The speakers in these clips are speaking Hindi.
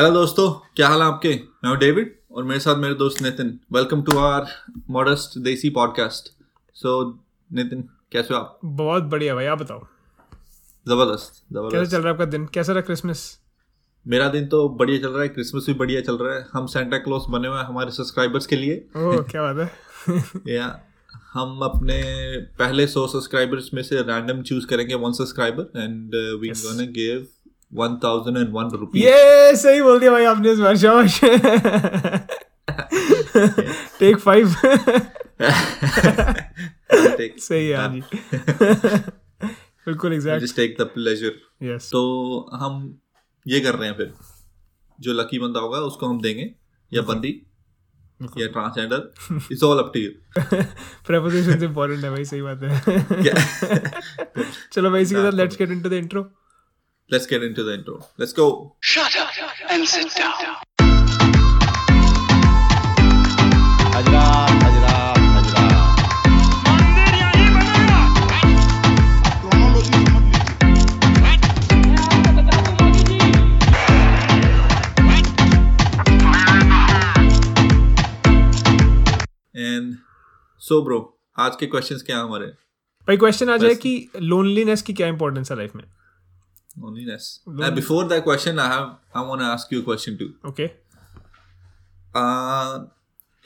हेलो दोस्तों क्या हाल है आपके? मैं हूँ डेविड और मेरे साथ मेरे दोस्त Nitin. Welcome to our modest desi podcast so Nitin कैसे हो आप? बहुत बढ़िया भाई आप बताओ। ज़बरदस्त ज़बरदस्त। कैसे चल रहा है आपका दिन? कैसा रहा क्रिसमस मेरा दिन तो बढ़िया चल रहा है क्रिसमस भी बढ़िया चल रहा है। हम सेंटा क्लॉज बने हुए हैं हमारे सब्सक्राइबर्स के लिए। ओह क्या बात है। या हम अपने पहले सौ सब्सक्राइबर्स में से रैंडम चूज़ करेंगे one subscriber and we gonna give one thousand and one ये सही बोल दिया भाई आपने इस बार शाबाश। टेक फाइव सही है हाँ जी बिल्कुल exact just take the pleasure yes तो हम ये कर रहे हैं फिर। जो लकी बंदा होगा उसको हम देंगे। या बंदी। या transgender it's all up to you propositions important है भाई सही बात है। चलो भाई इसी के साथ let's get into the intro let's get into the intro let's go Shut up and sit down. हजरात हजरात एंड सो ब्रो आज के क्वेश्चंस क्या हमारे? भाई क्वेश्चन आ जाए कि लोनलीनेस की क्या इंपॉर्टेंस है लाइफ में? Loneliness Lonely- uh, before that question i have i want to ask you a question too okay uh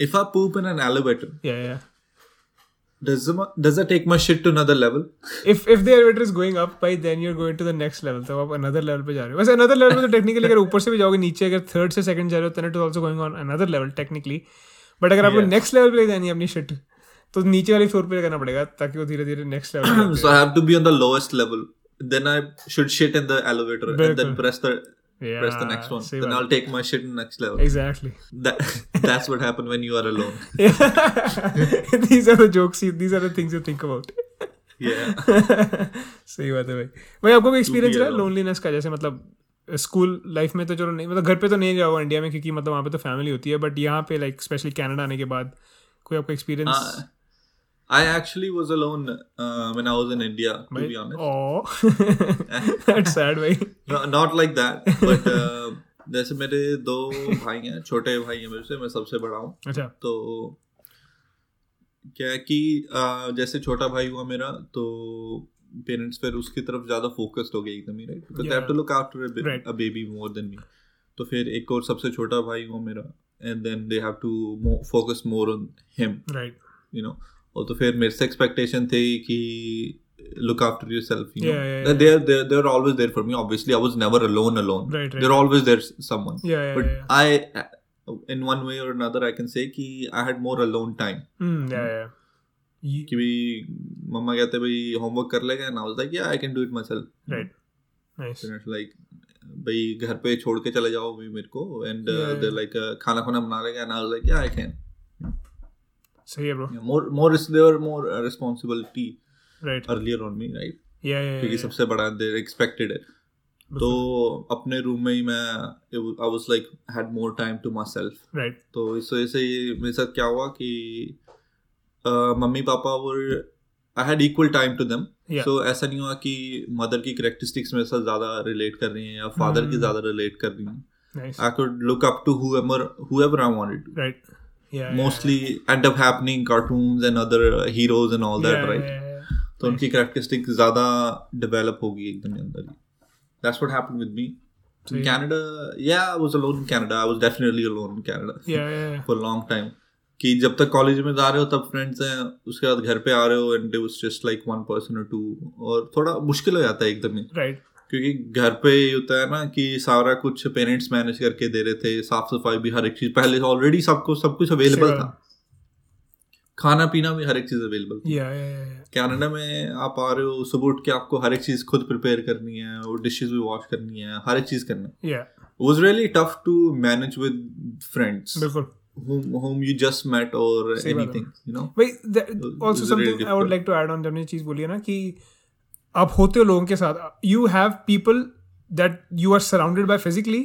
if i poop in an elevator या या does the, does that take my shit to another level if if the elevator is going up by then you're going to the next level तो आप another level पे जा रहे हो वैसे another level में तो technically अगर ऊपर से भी जाओगे नीचे अगर third से second जा रहे हो then it is also going on another level technically but अगर आपको Yes. next level पे ले जानी है अपनी shit तो नीचे वाले फ्लोर पे करना पड़ेगा ताकि वो धीरे धीरे next level पे so i have to be on the lowest level then i should shit in the elevator and then press the yeah, press the next one then i'll take my shit in the next level exactly that that's what happened when you are alone these are the jokes you- these are the things you think about yeah सही बात है भाई भाई आपको कोई एक्सपीरियंस रहा है. लोनलीनेस का जैसे मतलब स्कूल लाइफ में तो चलो नहीं मतलब घर पे तो नहीं जाओ इंडिया में क्योंकि मतलब वहाँ पे तो फैमिली होती है बट यहाँ पे लाइक स्पेशली कनाडा आने के बाद कोई आपका experience Uh, I actually was alone uh, when I was in India, to be honest. Oh, that's sad भाई No, not like that, but uh, जैसे मेरे दो भाई हैं छोटे भाई हैं मेरे से मैं सबसे बड़ा हूँ। अच्छा। तो क्या है कि uh, जैसे छोटा भाई हुआ मेरा तो पेरेंट्स फिर उसकी तरफ़ ज़्यादा फोकस्ड हो गए एकदम ही right because they have to look after Right. A baby more than me तो फिर एक और सबसे छोटा भाई हुआ मेरा and then they have to focus more on him right you know और तो फिर मेरे से एक्सपेक्टेशन थी कि look after yourself you Yeah, yeah, no yeah. They are they are always there for me obviously I was never alone alone Right, right, they are always there someone Yeah, yeah, but yeah. I in one way or another I can say कि I had more alone time Hmm, yeah, yeah. You- कि भी मम्मा कहते भाई होमवर्क कर लेगा and I was like yeah I can do it myself Right. Nice. Like भाई घर पे छोड़ के चले जाओ भी मेरे को and Yeah, they yeah. Like खाना खाना बना लेगा and I was like yeah I can सही है bro more more is there more responsibility right earlier on me right yeah yeah क्योंकि सबसे बड़ा देर एक्सपेक्टेड है। तो अपने रूम में ही मैं I was like had more time to myself right तो इस वजह से मेरे साथ क्या हुआ कि mummy papa I had equal time to them so ऐसा नहीं हुआ कि मदर की करेक्टरिस्टिक्स मेरे साथ ज़्यादा रिलेट कर रही हैं या फादर की Hmm. ज़्यादा रिलेट कर रही हैं। I could look up to whoever whoever I wanted to right yeah mostly yeah. end up happening cartoons and other heroes and all that yeah, right तो उनकी करेक्टरिस्टिक ज़्यादा डेवलप होगी एकदम अंदर ही that's what happened with me in Canada yeah I was alone in Canada I was definitely alone in Canada या या for a long time कि जब तक कॉलेज में जा रहे हो तब फ्रेंड्स हैं उसके बाद घर पे आ रहे हो and it was just like one person और टू और थोड़ा मुश्किल हो जाता है एकदम ही राइट क्योंकि घर पे ये होता है ना कि सारा कुछ पेरेंट्स मैनेज करके दे रहे थे साफ़ सफ़ाई भी हर एक चीज़ पहले ऑलरेडी सबको सब कुछ अवेलेबल Sure. था। खाना पीना भी हर एक चीज़ अवेलेबल थी। या या या कनाडा में आप आ रहे हो सुबह उठ के आपको हर एक चीज़ खुद प्रिपेयर करनी है और डिशेस भी वॉश करनी है हर एक चीज़ करना है। Was really tough to manage with friends बिल्कुल। whom whom you just met or anything you know? भाई Uh, also it's something really I would difficult. Like to add जब ने चीज़ बोली है ना कि आप होते हो लोगों के साथ you have people that you are surrounded by physically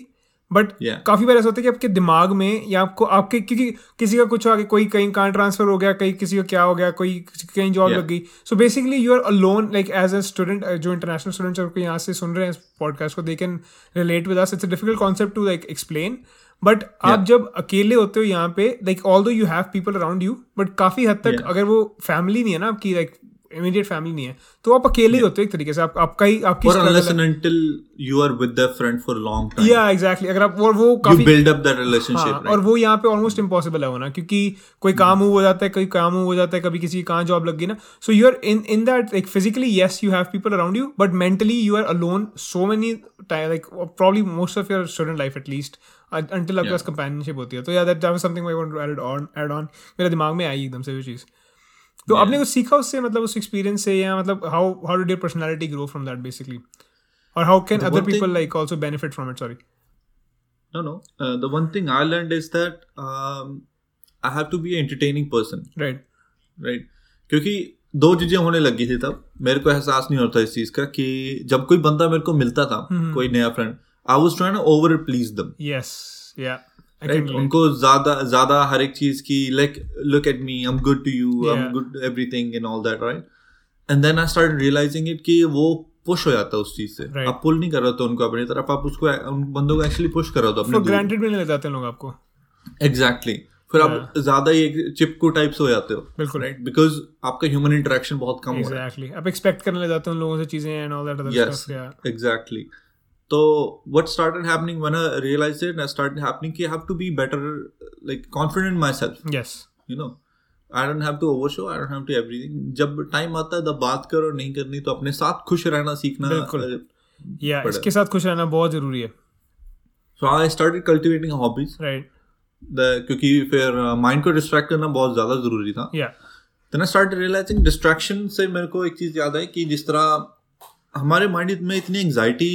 but Yeah. काफ़ी बार ऐसा होता है कि आपके दिमाग में या आपको आपके क्योंकि किसी का कुछ आगे कोई कहीं कहाँ ट्रांसफ़र हो गया कहीं किसी का क्या हो गया कोई कहीं जॉब Yeah. लग गई so basically you are alone like as a student जो इंटरनेशनल स्टूडेंट्स आपको यहाँ से सुन रहे हैं इस पॉडकास्ट को they can relate with us it's a difficult concept to like explain but आप जब अकेले होते हो यहाँ पे like although you have people around you but काफ़ी हद तक Yeah. अगर वो फैमिली नहीं है ना आपकी लाइक इमीडिएट फैमिली नहीं है। तो आप अकेले ही होते हो एक तरीके से। आप आपका ही आपकी struggle unless and until you are with their friend for long time, yeah exactly अगर आप और वो you काफ़ी build up that relationship. हाँ, right? और वो यहाँ पे ऑलमोस्ट इम्पॉसिबल है होना क्योंकि कोई काम हो जाता है कोई काम हो जाता है कभी किसी की कहाँ जॉब लग गई ना। So you are in in that like physically yes you have people around you but mentally you are alone so many like probably most of your student life at least until आपके पास कंपेनियनशिप होती है। तो yeah that something I want to add on add on मेरे दिमाग में आई एकदम से वो चीज़। तो आपने कुछ सीखा उससे मतलब उस एक्सपीरियंस से या मतलब how how did your personality grow from that basically और how can other people like also benefit from it sorry no. Uh, the one thing I learned is that um, I have to be an entertaining right क्योंकि दो चीज़ें होने लगी थी तब। मेरे को एहसास नहीं होता इस चीज़ का कि जब कोई बंदा मेरे को मिलता था hmm. कोई नया friend I was trying to over please them yes yeah right उनको ज़्यादा ज़्यादा हर एक चीज़ की like look at me I am good to you I am good everything and all that right and then I start realising it कि वो पुश हो जाता है उस चीज़ से। Right. आप पुल नहीं कर रहे हो उनको अपनी तरफ़ आप उसको उन बंदों को एक्चुअली पुश कर रहे हो अपने ग्रांटेड भी नहीं ले जाते लोग आपको। Exactly exactly. फिर आप ज़्यादा ही एक चिपकू टाइप से हो जाते हो। बिल्कुल। राइट बिकॉज़ आपका ह्यूमन इंटरेक्शन बहुत कम हो रहा है। एग्जैक्टली आप एक्सपेक्ट करने लग जाते हैं उन लोगों से चीज़ें and all that other stuff yeah exactly. तो what start and happening one realise it and start happening कि have to be better like confident myself yes you know I don't have to over show I don't have to everything जब टाइम आता है तब बात करो नहीं करनी तो अपने साथ खुश रहना सीखना या इसके साथ खुश रहना बहुत ज़रूरी है। So I start cultivating hobbies right the क्योंकि फिर uh, माइंड को डिस्ट्रैक्ट करना बहुत ज़्यादा ज़रूरी था। या तो ना स्टार्ट रियलाइजिंग डिस्ट्रैक्शन से मेरे को एक चीज़ याद है कि जिस तरह हमारे माइंड में इतनी एंग्जाइटी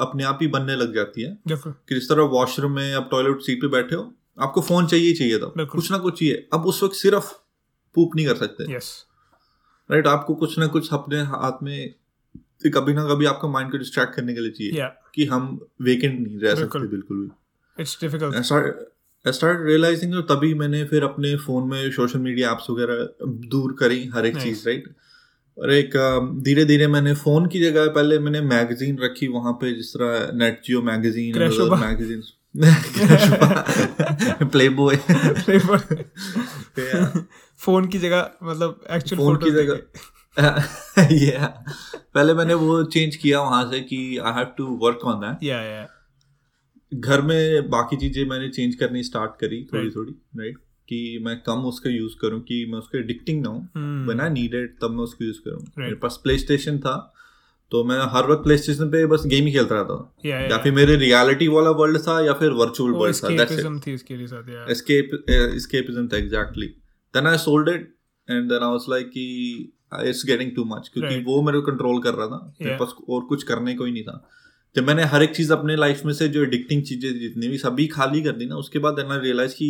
अपने आप ही बनने लग जाती है। कि जिस तरह वॉशरूम में आप टॉयलेट सीट पे बैठे हो आपको फ़ोन चाहिए ही चाहिए था। कुछ ना कुछ चाहिए। अब उस वक्त सिर्फ़ पूप नहीं कर सकते। यस राइट आपको कुछ ना कुछ अपने हाथ में कभी ना कभी आपका माइंड को डिस्ट्रैक्ट करने के लिए चाहिए कि हम वेकेंट नहीं रह सकते बिल्कुल। भी। It's difficult I start realising तभी मैंने फिर अपने फ़ोन में सोशल मीडिया ऐप्स वगैरह दूर करी हर एक Nice. चीज़ राइट और एक धीरे धीरे मैंने फ़ोन की जगह पहले मैंने मैगजीन रखी वहाँ पे जिस तरह Nat Geo magazine magazine Playboy phone की जगह मतलब एक्चुअल फ़ोन की जगह। yeah. पहले मैंने वो चेंज किया वहाँ से कि I have to work on that या या घर में बाकी चीज़ें मैंने चेंज करनी स्टार्ट करी थोड़ी थोड़ी राइट कि मैं कम उसका यूज़ करूँ कि मैं उसके एडिक्टिंग ना हूँ. व्हेन आई नीडेड तब मैं उसको यूज़ करूँ। मेरे पास प्ले स्टेशन था तो मैं हर वक्त प्ले स्टेशन पे बस गेम ही खेलता रहता था। या या फिर मेरे रियलिटी वाला वर्ल्ड था या फिर वर्चुअल वर्ल्ड था दैट्स थी इसके साथ या escape uh, था exactly. Then I sold it and then I was like कि it's getting too much क्योंकि Right. वो मेरे को कंट्रोल कर रहा था। मेरे पास और कुछ करने को ही नहीं था। जब मैंने हर एक चीज़ अपने लाइफ में से जो एडिक्टिंग चीज़ें जितनी भी सभी खाली कर दी ना उसके बाद I realized कि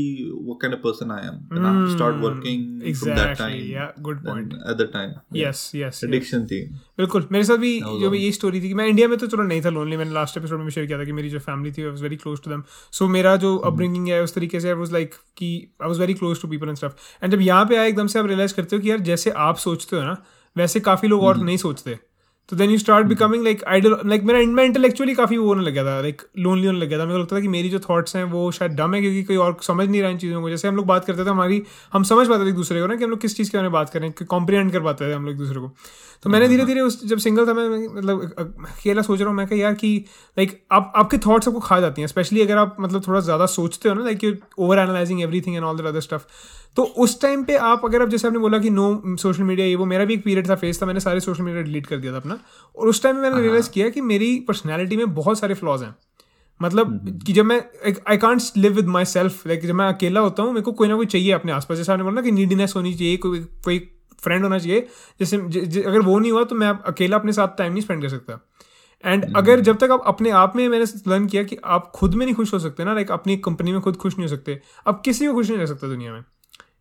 then I have to start working from that time exactly yeah good point at the time yes yes addiction थी. बिल्कुल मेरे साथ भी जो all. ये स्टोरी थी कि मैं इंडिया में तो चलो नहीं था लोनली मैंने लास्ट एपिसोड में शेयर किया था कि मेरी जो फैमिली थी I was very close to them so मेरा जो Hmm. अपब्रिंगिंग है उस तरीके से आई वाज लाइक कि I was very close to people and stuff and जब यहाँ पे आए एकदम से आप रियलाइज़ करते हो कि यार जैसे आप सोचते हो ना वैसे काफ़ी लोग Hmm. और नहीं सोचते. तो then you start becoming like idle like मेरा मैं इंटेलेक्चुअली काफ़ी वो होने लग गया था लाइक लोनली होने लग गया था। मेरे को लगता था कि मेरी जो थॉट्स हैं वो शायद डम है क्योंकि कोई और समझ नहीं रहा इन चीज़ों को। जैसे हम लोग बात करते थे हमारी हम समझ पाते थे एक दूसरे को ना कि हम लोग किस चीज़ के बारे में बात करें हैं कॉम्प्रीहेंड कर पाते थे हम लोग एक दूसरे को। तो मैंने धीरे धीरे उस जब सिंगल था मैं मैं मतलब अकेला सोच रहा हूँ मैं कहा यार कि लाइक आप आपके थॉट्स आपको खा जाती हैं स्पेशली अगर आप मतलब थोड़ा ज़्यादा सोचते हो ना like you over analysing everything and all that other stuff तो उस टाइम पे आप अगर आप जैसे आपने बोला कि नो सोशल मीडिया ये वो मेरा भी एक पीरियड था फेस था मैंने सारे सोशल मीडिया डिलीट कर दिया था अपना। और उस टाइम में मैंने रियलाइज़ किया कि मेरी पर्सनैलिटी में बहुत सारे फ्लॉज हैं। मतलब कि जब मैं I can't live with myself like जब मैं अकेला होता हूँ मेरे को कोई ना कोई चाहिए अपने आसपास। जैसे आपने बोला ना कि नीडीनेस होनी चाहिए कोई कोई फ्रेंड होना चाहिए जैसे ज, ज, अगर वो नहीं हुआ तो मैं अकेला अपने साथ टाइम नहीं स्पेंड कर सकता। एंड अगर जब तक आप अपने आप में मैंने लर्न किया कि आप खुद में नहीं खुश हो सकते ना लाइक अपनी कंपनी में खुद खुश नहीं हो सकते। आप किसी को खुश नहीं रह सकते दुनिया में।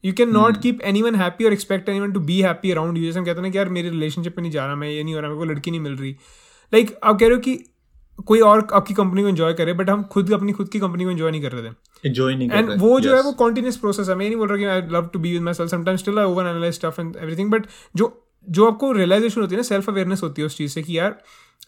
You cannot keep anyone happy और expect anyone to be happy around you जैसे हम कहते हैं ना कि यार मेरे रिलेशनशिप में नहीं जा रहा मैं ये नहीं हो रहा मेरे को लड़की नहीं मिल रही। लाइक like, आप कह रहे हो कि कोई और आपकी कंपनी को एंजॉय करे बट हम खुद अपनी खुद की कंपनी को एंजॉय नहीं कर रहे थे। एंजॉय नहीं एंड वो जो है वो कॉन्टिन्यूस प्रोसेस है। मैं नहीं बोल रहा कि I love to be with myself sometimes still I over analyse stuff and everything but जो जो आपको रियलाइजेशन होती है ना सेल्फ अवेयरनेस होती है उस चीज़ से कि यार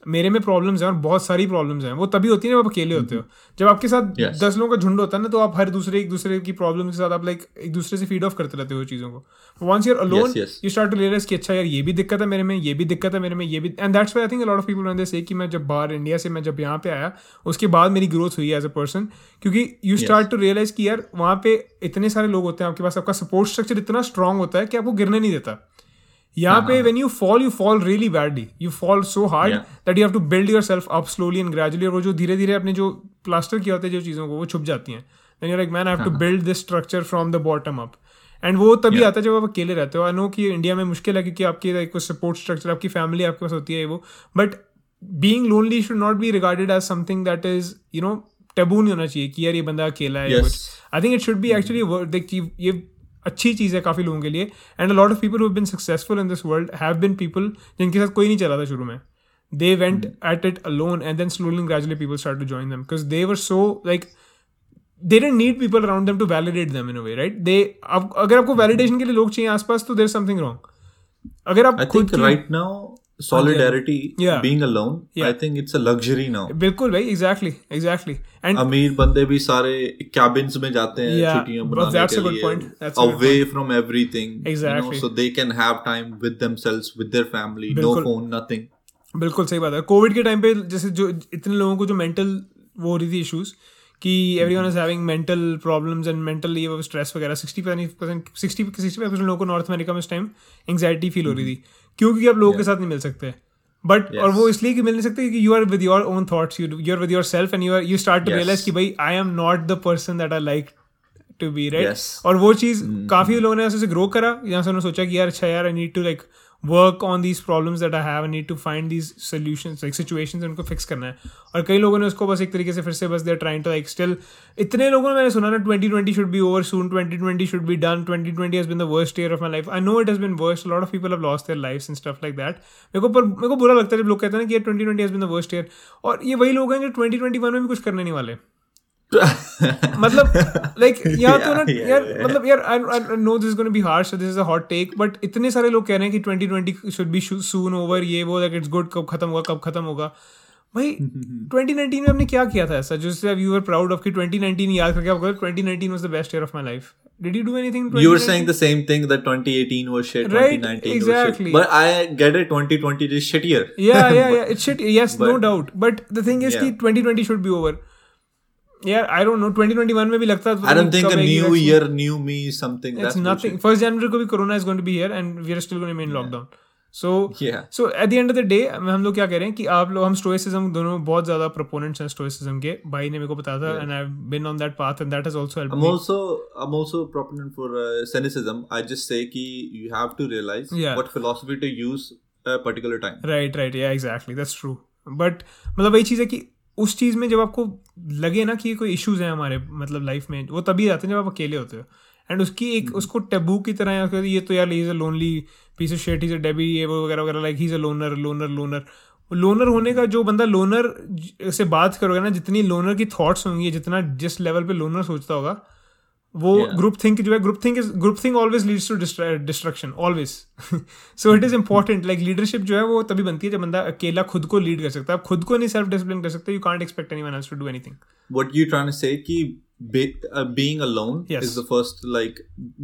मेरे में प्रॉब्लम्स हैं और बहुत सारी प्रॉब्लम्स हैं वो तभी होती है ना जब आप अकेले होते हो जब आपके साथ. Yes. दस लोगों का झुंड होता है ना तो आप हर दूसरे एक दूसरे की प्रॉब्लम के साथ आप लाइक एक दूसरे से फ़ीड ऑफ़ करते रहते हो चीज़ों को once you're alone. You start to realise कि अच्छा यार ये भी दिक्कत है मेरे में ये भी दिक्कत है मेरे में ये भी and that's I think lot of people से कि मैं जब बाहर इंडिया से मैं जब यहाँ पे आया उसके बाद मेरी ग्रोथ हुई एज अ पर्सन क्योंकि यू स्टार्ट टू रियलाइज़ कि यार वहाँ पे इतने सारे लोग होते हैं आपके पास आपका सपोर्ट स्ट्रक्चर इतना स्ट्रांग होता है कि आपको गिरने नहीं देता यहाँ पे when you fall you fall really badly you fall so hard that you have to build yourself up slowly and gradually और वो जो धीरे धीरे अपने जो प्लास्टर किया होता है जो चीज़ों को वो छुप जाती हैं। Then you like man have to build this structure from the bottom up and वो तभी Yeah. आता है जब आप अकेले रहते हो। आई नो कि इंडिया में मुश्किल है क्योंकि आपकी like, कोई सपोर्ट स्ट्रक्चर आपकी फैमिली आपके पास होती है वो। But being lonely should not be regarded as something that is you know taboo नहीं होना चाहिए कि यार ये बंदा अकेला है. कुछ। I think it should be actually ये अच्छी चीज़ है काफ़ी लोगों के लिए। And a lot of people who been successful in this world have been people जिनके साथ कोई नहीं चला था शुरू में। They went at it alone and then slowly gradually people start to join them because they were so like they didn't need people around them to validate them in a way right they अगर आपको वैलिडेशन के लिए लोग चाहिए आसपास तो देर समथिंग रॉन्ग अगर आप राइट खुद की- being alone Yeah. I think it's a luxury now बिल्कुल भाई एग्जैक्टली एग्जैक्टली एंड अमीर बंदे भी सारे कैबिन्स में जाते हैं छुट्टियाँ मनाने that's के a good लिए away from everything you know, Exactly. so they can have time with themselves with their family no बिल्कुल। phone nothing बिल्कुल सही बात है कोविड के टाइम पे जैसे जो इतने लोगों को जो मेंटल वो हो रही थी इश्यूज़ कि everyone is having mental problems and mental ये स्ट्रेस वगैरह sixty percent sixty sixty percent लोगों को नॉर्थ अमेरिका में इस टाइम एंगजाइटी फील हो रही थी क्योंकि आप लोगों के साथ नहीं मिल सकते। बट और वो इसलिए कि मिल नहीं सकते you are with your own thoughts you you are with yourself and you are you start to Yes. Realise कि भाई I am not the person that I like to be right और वो चीज़ काफ़ी लोगों ने ऐसे ग्रो करा यहाँ से उन्होंने सोचा कि यार अच्छा यार I need to like work on these problems that I have need to find these solutions like situations उनको फिक्स करना है। और कई लोगों ने उसको बस एक तरीके से फिर से बस there trying to like still इतने लोगों ने मैंने सुना ना twenty twenty should be over soon twenty twenty should be done twenty twenty has been the worst year of my life I know it has been worst lot of people have lost their life and stuff like that मेरे को पर, मेरे को बुरा लगता है जब लोग कहते हैं ना कि twenty twenty has been the worst year और ये वही लोग हैं जो ट्वेंटी ट्वेंटी वन में भी कुछ करने नहीं वाले। मतलब लाइक यहाँ तो ना यार मतलब यार I know this is gonna be harsh this is a hot take but इतने सारे लोग कह रहे हैं कि 2020 शुड बी सून ओवर ये वो लाइक इट्स गुड कब खत्म होगा कब खत्म होगा। भाई 2019 में हमने क्या किया था ऐसा? जिससे यू वर प्राउड ऑफ़ कि 2019 याद करके आप 2019 was the best year of my life did you do anything you are saying the same thing that 2018 was shit 2019 was shit but I get it 2020 is shit yeah yeah yeah it's shit yes no doubt but the thing is कि 2020 शुड बी ओवर यार आई डोंट नो 2021 में भी लगता था I don't think a new year new me something that's nothing first January को भी corona is going to be here and we are still going to in lockdown so so at the end of the day हम लोग क्या कह रहे हैं कि आप लोग हम स्टोइसिज्म दोनों बहुत ज़्यादा प्रोपोनेंट्स हैं स्टोइसिज्म के। भाई ने मेरे को बताया था and I have been on that path and that has also helped me I am also I am also proponent for cynicism I just say कि you have to realise what philosophy to use a particular time right right yeah exactly that's true but मतलब वही चीज़ है कि उस चीज़ में जब आपको लगे ना कि कोई इश्यूज़ हैं हमारे मतलब लाइफ में वो तभी आते हैं जब आप अकेले होते हो। एंड उसकी एक उसको टैबू की तरह या ये तो यार is a lonely piece of shit is a Debbie ये वो वगैरह वगैरह like he is a loner loner loner loner होने का जो बंदा लोनर से बात करोगे ना जितनी लोनर की थॉट्स होंगी जितना जिस लेवल पे लोनर सोचता होगा वो ग्रुप थिंक जो है groupthink is groupthink always leads to destruction always so it is important like leadership जो है वो तभी बनती है जब बंदा अकेला खुद को लीड कर सकता है। आप खुद को नहीं सेल्फ डिसिप्लिन कर सकते you can't expect anyone else to do anything What you trying to say कि uh, being alone Yes. is the first like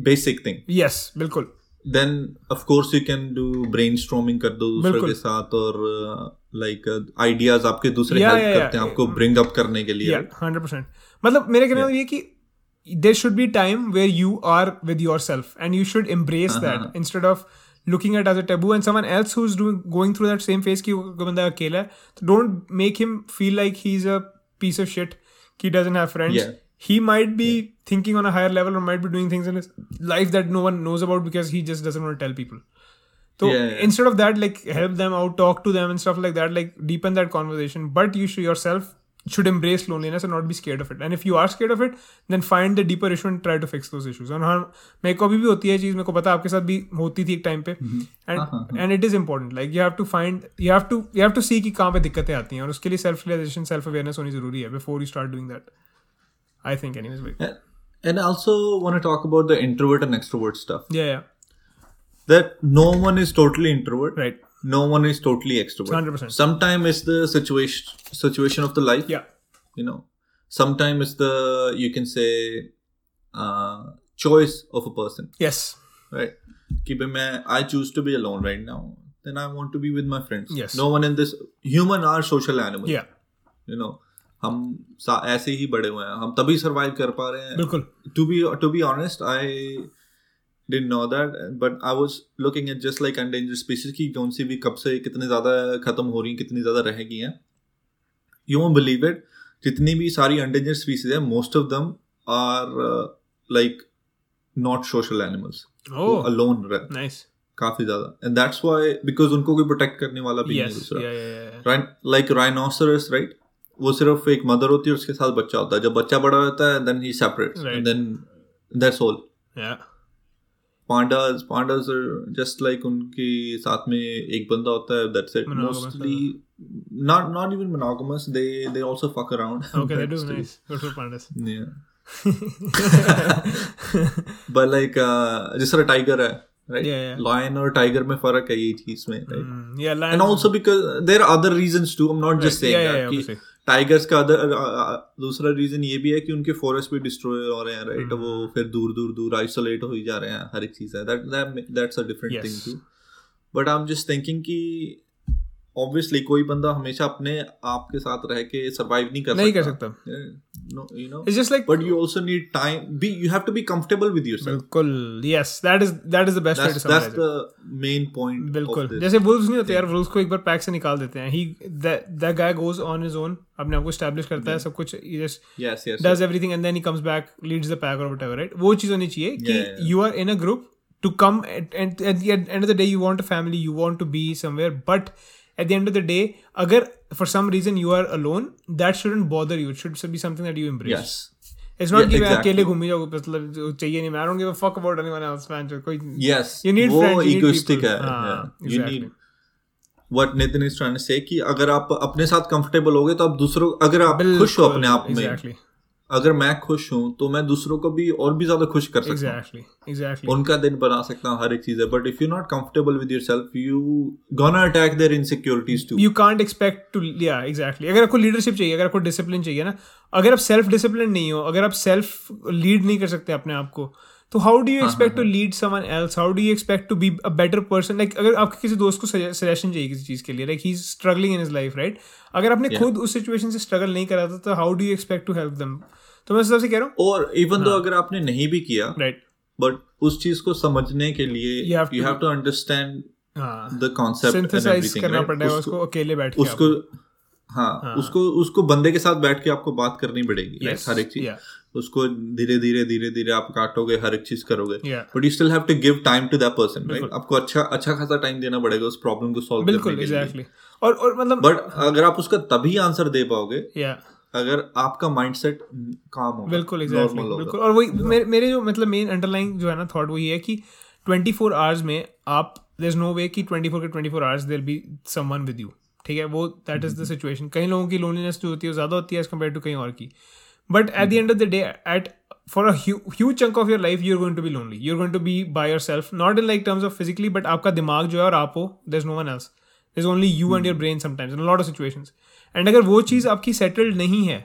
basic thing. Yes बिल्कुल. Then of course you can do brainstorming कर दो दूसरे के साथ और लाइक आइडियाज़ आपके दूसरे Yeah, हेल्प yeah, करते हैं आपको ब्रिंग अप करने के लिए. या हंड्रेड परसेंट मतलब मेरे कहने का ये कि there should be time where you are with yourself and you should embrace uh-huh. that instead of looking at as a taboo and someone else who's doing going through that same phase ki don't make him feel like he's a piece of shit he doesn't have friends yeah. he might be yeah. thinking on a higher level or might be doing things in his life that no one knows about because he just doesn't want to tell people so yeah, instead of that like help them out talk to them and stuff like that like deepen that conversation but you should yourself should embrace loneliness and not be scared of it and if you are scared of it then find the deeper issue and try to fix those issues और हाँ मेरे को अभी भी होती है चीज़ मेरे को पता है आपके साथ भी होती थी एक टाइम पे and and it is important like you have to find you have to you have to see कि कहाँ पे दिक्कतें आती हैं और उसके लिए सेल्फ रियलाइजेशन सेल्फ अवेयरनेस होनी जरूरी है before you start doing that I think anyways And- And I also want to talk about the introvert and extrovert stuff. या या That no one is totally introvert. Right No one is totally extrovert. 100%. Sometimes it's the situation situation of the life. या You know. Sometimes it's the you can say uh, choice of a person. Yes right? कि भाई मैं I choose to be alone right now. Then I want to be with my friends. Yes. No one in this human are social animals. या You know, हम सा- ऐसे ही बड़े हुए हैं हम तभी सरवाइव कर पा रहे हैं बिल्कुल to be to be honest i didn't know that but i was looking at just like endangered species की कौन सी भी कब से कितनी ज़्यादा ख़त्म हो रही हैं कितनी ज़्यादा रह गई हैं you won't believe it जितनी भी सारी endangered species है most of them are uh, like not social animals वो alone रह नाइस काफ़ी ज़्यादा and that's why because उनको कोई protect करने वाला भी नहीं है यस दूसरा या या like rhinoceros right वो सिर्फ़ एक मदर होती है उसके साथ बच्चा होता है जब बच्चा बड़ा होता है then he separates and then that's all pandas pandas just like उनके साथ में एक बंदा होता है that's it mostly not not even monogamous they they also fuck around okay they do nice good for pandas या बट लाइक जिस तरह टाइगर है लायन और टाइगर में फ़र्क है ये चीज़ में टाइगर्स का अदर दूसरा रीजन ये भी है कि उनके फॉरेस्ट भी डिस्ट्रॉय हो रहे हैं राइट Hmm. वो फिर दूर दूर दूर आइसोलेट हो ही जा रहे हैं हर एक चीज़ है। That that's a different thing too but I am just thinking कि ऑब्वियसली कोई बंदा हमेशा अपने आप के साथ रह के सरवाइव नहीं कर नहीं कर सकता। सकता। You know it's just like but you also need time be you have to be comfortable with yourself बिल्कुल yes that is that is the best way to that's that's the main point बिल्कुल जैसे वुल्व्स नहीं होते यार वुल्व्स को एक बार पैक से निकाल देते हैं। He that guy goes on his own अपने आप को एस्टैब्लिश करता है सब कुछ just yes yes does everything and then he comes back leads the pack or whatever right? वो चीज़ होनी चाहिए कि Yeah, yeah. you are in a group to come at, at, at the end of the day you want a family you want to be somewhere but at the end of the day अगर for some reason you are alone that shouldn't bother you it should be something that you embrace yes it's not Yeah, कि exactly. अकेले घूमी जाऊँ मतलब चाहिए नहीं मैं I don't give a fuck about anyone else man जो कोई yes you need वो friends you need people है हाँ, you exactly. need what Nathan is trying to कि अगर आप अपने साथ कंफर्टेबल हो गए तो आप दूसरों अगर आप खुश हो अपने आप में exactly अगर मैं खुश हूँ तो मैं दूसरों को भी और भी ज़्यादा खुश कर सकता exactly exactly. उनका दिन बना सकता हूँ हर एक चीज़। है but if you not comfortable with yourself you gonna attack their insecurities too you can't expect to या एग्जैक्टली अगर आपको लीडरशिप चाहिए अगर आपको डिसिप्लिन चाहिए ना अगर आप सेल्फ डिसिप्लिन नहीं हो अगर आप सेल्फ लीड नहीं कर सकते अपने आप को तो how do you expect to lead someone else how do you expect to be a better person like अगर आपके किसी दोस्त को सजेशन चाहिए किसी चीज़ के लिए like he struggling in is life right अगर आपने खुद उस सिचुएशन से स्ट्रगल नहीं करा था तो how do you expect to help them तो मैं सबसे कह रहा हूँ। और इवन दो अगर आपने नहीं भी किया राइट बट उस चीज़ को समझने के लिए यू हैव टू अंडरस्टैंड हाँ। द कॉन्सेप्ट सिंथेसाइज करना पड़ेगा उसको अकेले बैठ के उसको हाँ उसको उसको बंदे के साथ बैठ के आपको बात करनी पड़ेगी right? हर एक चीज़। yeah. उसको धीरे धीरे धीरे धीरे आप काटोगे हर एक चीज़ करोगे। But you still have to give time to that person right आपको अच्छा अच्छा खासा टाइम देना पड़ेगा उस प्रॉब्लम को सॉल्व करने के लिए। और और मतलब बट अगर आप उसका तभी आंसर दे पाओगे या अगर आपका माइंडसेट काम होगा बिल्कुल होगा। बिल्कुल। और वही मेरे, मेरे जो मतलब मेन अंडरलाइन जो है ना थॉट वही है कि 24 फोर आवर्स में आप देर इज़ नो वे कि 24 के 24 four hours there be someone with you ठीक है? वो दैट इज़ द सिचुएशन कई लोगों की लोनलीनेस जो होती है ज़्यादा होती है एज कंपेयर टू कहीं और की। But at the end of the day at for a huge chunk of your life you are going to be lonely you are going to be by yourself not in like terms of physically but आपका दिमाग जो है और आप हो there is no one else is only you and your brain sometimes in lot of situations and अगर वो चीज़ आपकी सेटल्ड नहीं है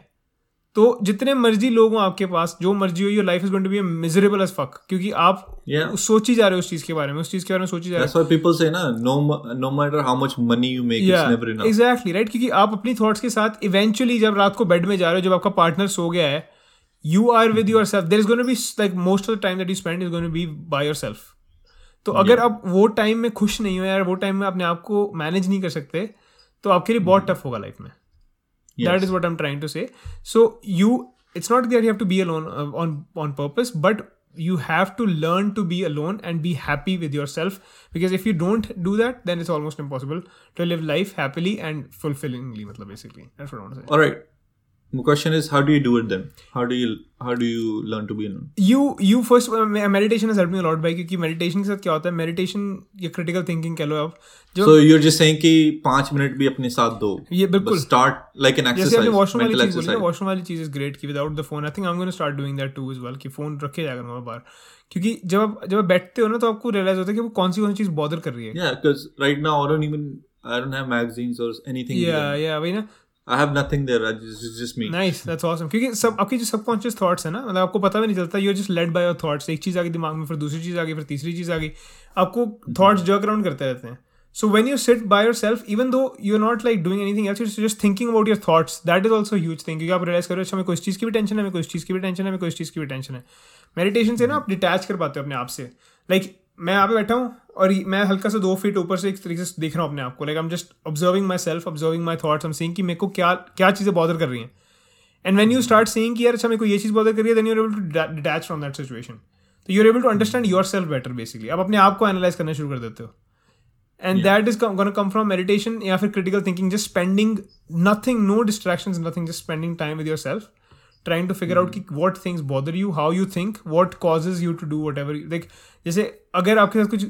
तो जितने मर्ज़ी लोग हो आपके पास जो मर्ज़ी हो your life is going to be miserable as fuck क्योंकि आप Yeah. सोच ही जा रहे हो उस चीज़ के बारे में उस चीज़ के बारे में सोच ही जा रहे why people say ना no no matter how much money you make it's never हो enough. एग्जैक्टली राइट क्योंकि आप अपनी थॉट्स के साथ इवेंचुअली जब रात को बेड में जा रहे हो जब आपका पार्टनर सो गया है you are with yourself there is gonna be like most of the time that you spend is gonna be by yourself तो अगर आप वो टाइम में खुश नहीं हो यार वो टाइम में अपने आप को मैनेज नहीं कर सकते तो आपके लिए बहुत hmm. टफ होगा लाइफ में। That is what I am trying to say so you it's not that you have on purpose but you have to learn to be a lone and be happy with yourself because if you don't do that then is almost impossible to live life happily and fulfillingly मतलब basically The question is, how do you do it then? How do you how do you learn to be alone? you you first meditation has helped me a lot भाई क्योंकि meditation के साथ क्या होता है meditation या critical thinking कह लो आप So you're just saying कि पाँच मिनट भी अपने साथ दो. ये बिल्कुल। Start like an जैसे आपने exercise, वॉशरूम वाली चीज़ बोली ना exercise. वॉशरूम वाली चीज़ इज़ ग्रेट की without the phone I think I am gonna start doing that too as well कि फ़ोन रखे जाएगा वहाँ बाहर क्योंकि जब आप जब आप बैठते हो ना तो आपको रियलाइज़ होता है कि वो कौन सी कौन सी चीज़ बॉदर कर रही है Yeah, because right now I don't even I don't have magazines or anything. या there. या वही ना I have nothing there. I just, it's just me. Nice that's awesome क्योंकि सब आपकी जो सबकॉन्शियस थॉट्स है ना मतलब आपको पता भी नहीं चलता you are just led by your thoughts एक चीज़ आ गई दिमाग में फिर दूसरी चीज़ आ गई फिर तीसरी चीज़ आ गई आपको थॉट्स जर्क अराउंड करते रहते हैं। So when you sit by yourself even though you are not like doing anything else you just thinking about your thoughts that is also huge thing क्योंकि आप रियलाइज़ करो अच्छा मैं कोई चीज़ की भी टेंशन है मैं कोई चीज़ की भी टेंशन है मैं कोई चीज़ की भी टेंशन है। मेडिटेशन से ना आप डिटैच कर पाते हो अपने आप से। लाइक मैं यहाँ पे बैठा हूँ और मैं हल्का सा दो फीट ऊपर से एक तरीके से देख रहा हूँ अपने आप को। Like I am just observing myself observing my thoughts am seeing कि मेरे को क्या क्या चीज़ें बॉदर कर रही हैं। And when you start seeing कि यार अच्छा मेरे को ये चीज़ बॉदर कर रही है then you're able to detach from that situation तो you're able to understand yourself better basically आप अपने आप को एनालाइज करना शुरू कर देते हो। And that is gonna come from meditation या फिर critical thinking just spending nothing no distraction nothing just spending time with yourself trying to figure out कि what things bother you how you think think causes you to do whatever like जैसे अगर आपके साथ कुछ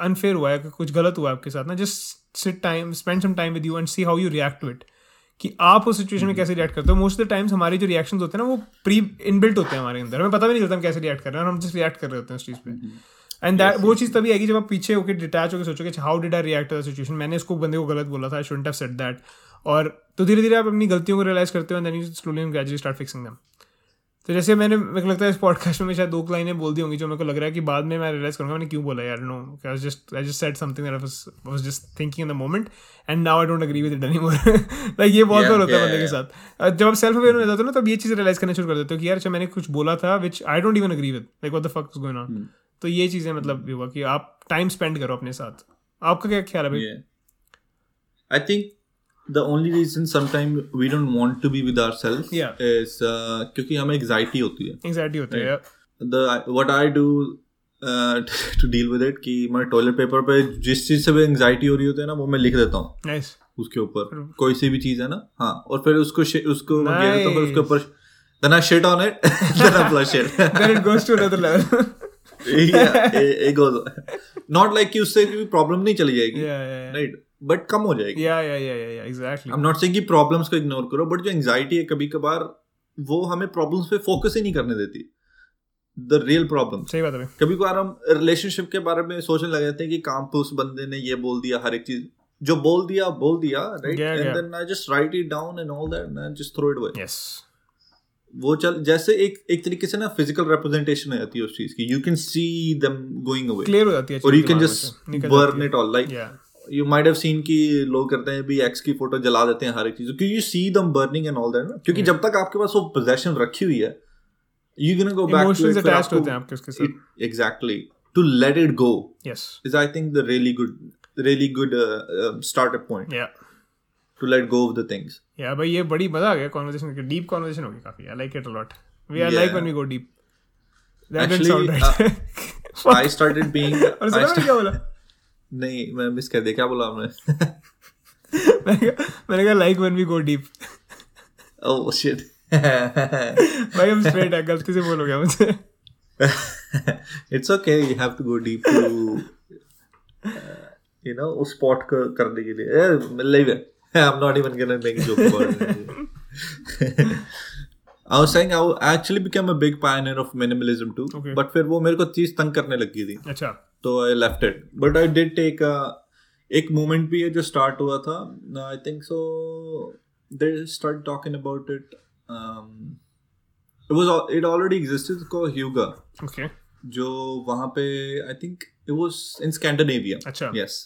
अनफेयर uh, हुआ है कुछ गलत हुआ है आपके साथ ना just sit time spend some time with you and see how you react to it कि आप उस सिचुएशन में कैसे रिएक्ट करते हो? मोस्ट ऑफ़ द टाइम्स हमारे जो रिएक्शन होते हैं ना वो प्री इनबिल्ट होते हैं हमारे अंदर। हमें पता भी नहीं चलता हम कैसे रिएक्ट कर रहे हैं और हम जस्ट रिएक्ट कर रहे होते हैं उस चीज़ पे। एंड दैट वो चीज़ तभी आएगी जब आप पीछे होकर डिटैच होकर सोचोगे how did I react to situation मैंने इसको बंदे को गलत बोला था I shouldn't have said that और तो धीरे धीरे आप अपनी गलतियों को रियलाइज़ करते हो and then you slowly and gradually start fixing them तो जैसे मैंने मेरे को लगता है इस पॉडकास्ट में शायद दो लाइनें बोल दी होंगी जो मेरे को लग रहा है कि बाद में मैं रियलाइज़ करूँगा। मैंने क्यों बोला? यार no I just I just said something I was just thinking in the moment and now I don't agree with it anymore like ये बहुत बार होता है बंदे के साथ। जब आप सेल्फ अवेयर हो जाते हो ना तब ये चीज़ रियलाइज़ करना शुरू कर देते हो कि यार अच्छा मैंने कुछ बोला था which I don't even agree with like what the fuck is going on तो ये चीज़ें मतलब ये हुआ कि आप टाइम स्पेंड करो अपने साथ। आपका क्या ख्याल है भाई? Yeah. I think the only reason sometimes we don't want to be with ourselves Yeah. is uh, क्योंकि हमें anxiety होती है एंग्जाइटी होती है what I do uh, to deal with it कि मैं टॉयलेट पेपर पे जिस चीज़ से भी एंग्जाइटी हो रही होती है ना वो मैं लिख देता हूँ नाइस उसके ऊपर कोई सी भी चीज़ है ना हाँ और फिर उसको उसको मैं गिर देता हूँ, उसके ऊपर then I shit on it then I flush it then it goes to another level yeah, it, it goes not like कि उससे कोई प्रॉब्लम नहीं चली जाएगी yeah yeah yeah right but कम हो जाएगी। Yeah yeah yeah, yeah exactly. I am not saying कि प्रॉब्लम्स को इग्नोर करो बट जो एंजाइटी है कभी कभार वो हमें प्रॉब्लम्स पे फोकस ही नहीं करने देती। द रियल प्रॉब्लम सही बात है कभी कभार हम रिलेशनशिप के बारे में सोचने लग जाते हैं कि काम पे उस बंदे ने ये बोल दिया हर एक चीज़ जो बोल दिया बोल दिया right and then I just write it down and all that and just throw it away yes. वो चल जैसे एक एक तरीके से ना फ़िज़िकल रिप्रेजेंटेशन हो जाती है उस चीज़ की। You can see them going away clear हो जाती है और you can just burn it all like you might have seen कि लोग करते हैं भी एक्स की फ़ोटो जला देते हैं हर एक चीज़ क्योंकि यू सी दम बर्निंग एंड ऑल दैट ना? क्योंकि जब तक आपके पास वो पोजेशन रखी हुई है you can go back Emotions attached होते हैं आपके उसके साथ। Exactly to let it go yes. Is I think the really good really good start point yeah. To let go of the things yeah भाई ये बड़ी मज़ा आ गया कॉन्वर्सेशन करके। डीप कॉन्वर्सेशन होगी काफ़ी। I like it a lot we are. Like when we go deep that Actually, sound right I started being क्या बोला? नहीं मैं मिस कर दिया क्या बोला हमने मैंने कहा like when we go deep oh shit भाई हम स्ट्रेट है गलती से बोल हो गया मुझे okay you have to go deep to uh, you know उस spot को करने के लिए eh, leave it I'm not even gonna make a was saying I actually became a big pioneer of minimalism too Okay. but फिर वो मेरे को चीज़ तंग करने लगी थी। अच्छा। तो I left it but I did take एक मोमेंट भी है जो स्टार्ट हुआ था। I think so they start talking about it it was it already existed को ह्यूगा ओके जो वहाँ पे I think it was in Scandinavia अच्छा। यस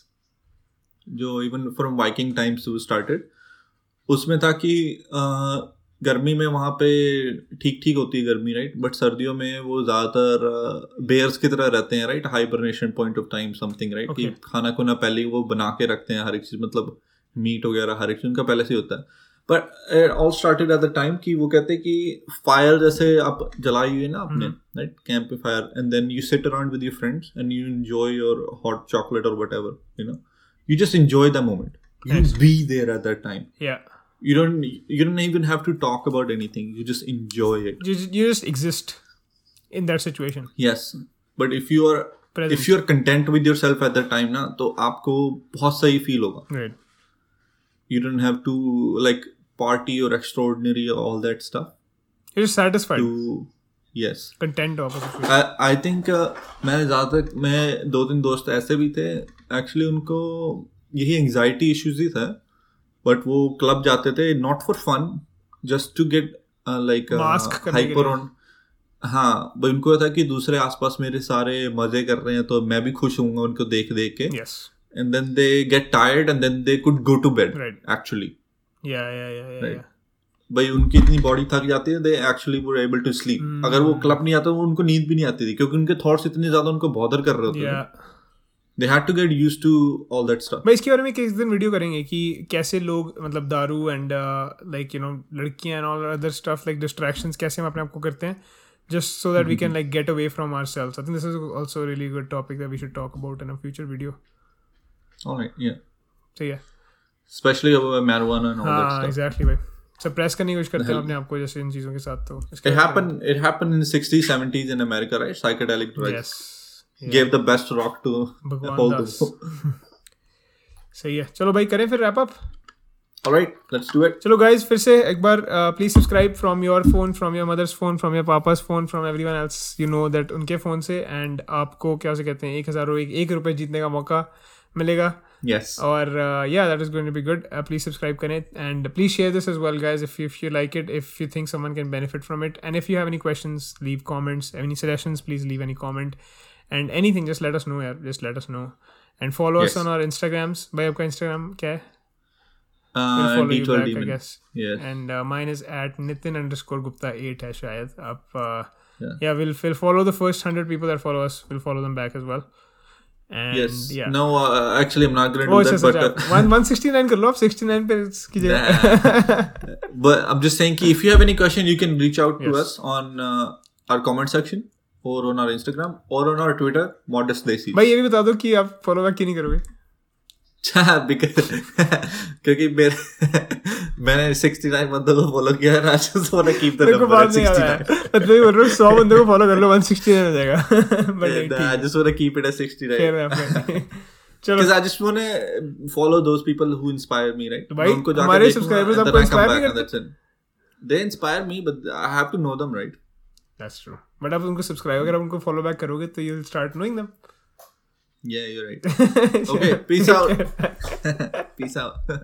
जो even from Viking times started उसमें था कि uh, गर्मी में वहाँ पे ठीक ठीक होती है गर्मी राइट बट सर्दियों में वो ज़्यादातर बेयर्स की तरह रहते हैं right hibernation point of time something right कि. खाना खुना पहले ही वो बना के रखते हैं हर एक चीज़ मतलब मीट वगैरह हर एक चीज़ उनका पहले से होता है। But all started at the time कि वो कहते हैं कि फायर जैसे आप जलाई हुई है ना आपने राइट कैंप पे fire and then you sit around with your friends and you enjoy your hot chocolate और whatever you know you just enjoy the moment you. Be there at that time या you don't you don't even have to talk about anything you just enjoy it You, you just exist in that situation. yes but if you are Present. if you're content with yourself at that time ना तो आपको बहुत सही फील होगा Right. you don't have to like party or extraordinary or all that stuff You're just satisfied, to yes content of a situation. I think मैं ज़्यादातर मैं दो तीन दोस्त ऐसे भी थे एक्चुअली उनको यही एंजाइटी इश्यूज़ ही था बट वो क्लब जाते थे not for fun just to get like hyper on हाँ भाई उनको था कि दूसरे आसपास मेरे सारे मज़े कर रहे हैं तो मैं भी खुश होऊँगा उनको देख देख के। And then they get tired and then they could go to bed actually. भाई उनकी इतनी बॉडी थक जाती है they actually were able to sleep Hmm. अगर वो क्लब नहीं आता वो उनको नींद भी नहीं आती थी क्योंकि उनके थॉट्स इतने ज़्यादा उनको बॉदर कर रहे होते थे। Yeah. They had to get used to all that stuff मैं इसके बारे में किस दिन वीडियो करेंगे कि कैसे लोग मतलब दारू एंड लाइक यू नो लड़कियाँ and all other stuff like distractions कैसे हम अपने आप को करते हैं? Just so that we can like get away from ourselves I think this is also really good topic that we should talk about in a future video alright या सही है especially marijuana and all that हाँ stuff. एग्जैक्टली भाई. सप्रेस करने की कोशिश करते हैं अपने आप को जैसे इन चीज़ों के साथ तो it happened it happened in the 60s 70s in america right? Psychedelic drugs. Yes gave the best rock to भगवान all सही है। चलो भाई करें फिर wrap up all right let's do it. चलो गाइज़ फिर से एक बार please subscribe from your phone from your mother's phone from your papa's phone from every one else you know that उनके फ़ोन से। एंड आपको क्या से कहते हैं? एक हज़ार एक, एक रुपये जीतने का मौका मिलेगा। Yes. और या that is going to be good please subscribe करें। And please share this as well guys if if you like it if you think someone can benefit from it and if you have any questions leave comments any suggestions please leave any comment And anything just let us know यार just let us know and follow us Yes. On our Instagrams भाई आपका इंस्टाग्राम क्या है uh, follow you D12 back, I demon. guess. yes and uh, mine is at nitin underscore gupta 8 है शायद आप uh, Yeah. yeah we'll, we'll follow the first 100 people that follow us we'll follow them back as well and yes yeah no uh, actually i'm not gonna oh do अच्छा that अच्छा but uh, one 169 कर लो आप 69 पे कीजिएगा but I'm just saying कि if you have any question, you can reach out to Yes. us on uh, our comment section Or on our Instagram or on our Twitter, Modest Desi. भाई ये भी बता दो कि आप फॉलो बैक क्यों नहीं करोगे because क्योंकि मेरे मैंने 69 बंदों को फॉलो किया है I just want to keep the मेरे को number बात at नहीं आ रहा है 69 मतलब ये बोल रहा हूँ 100 बंदों को फॉलो कर लो 169 हो जाएगा but uh, I just want to keep it at 69 fair है अपने चलो because I just want to follow those people who inspire me right भाई, उनको हमारे and आपको inspire नहीं it they inspire me but I have to know them right that's true but आप उनको सब्सक्राइब अगर आप उनको फॉलो बैक करोगे तो you will start knowing them yeah you're right. Okay peace out. peace out.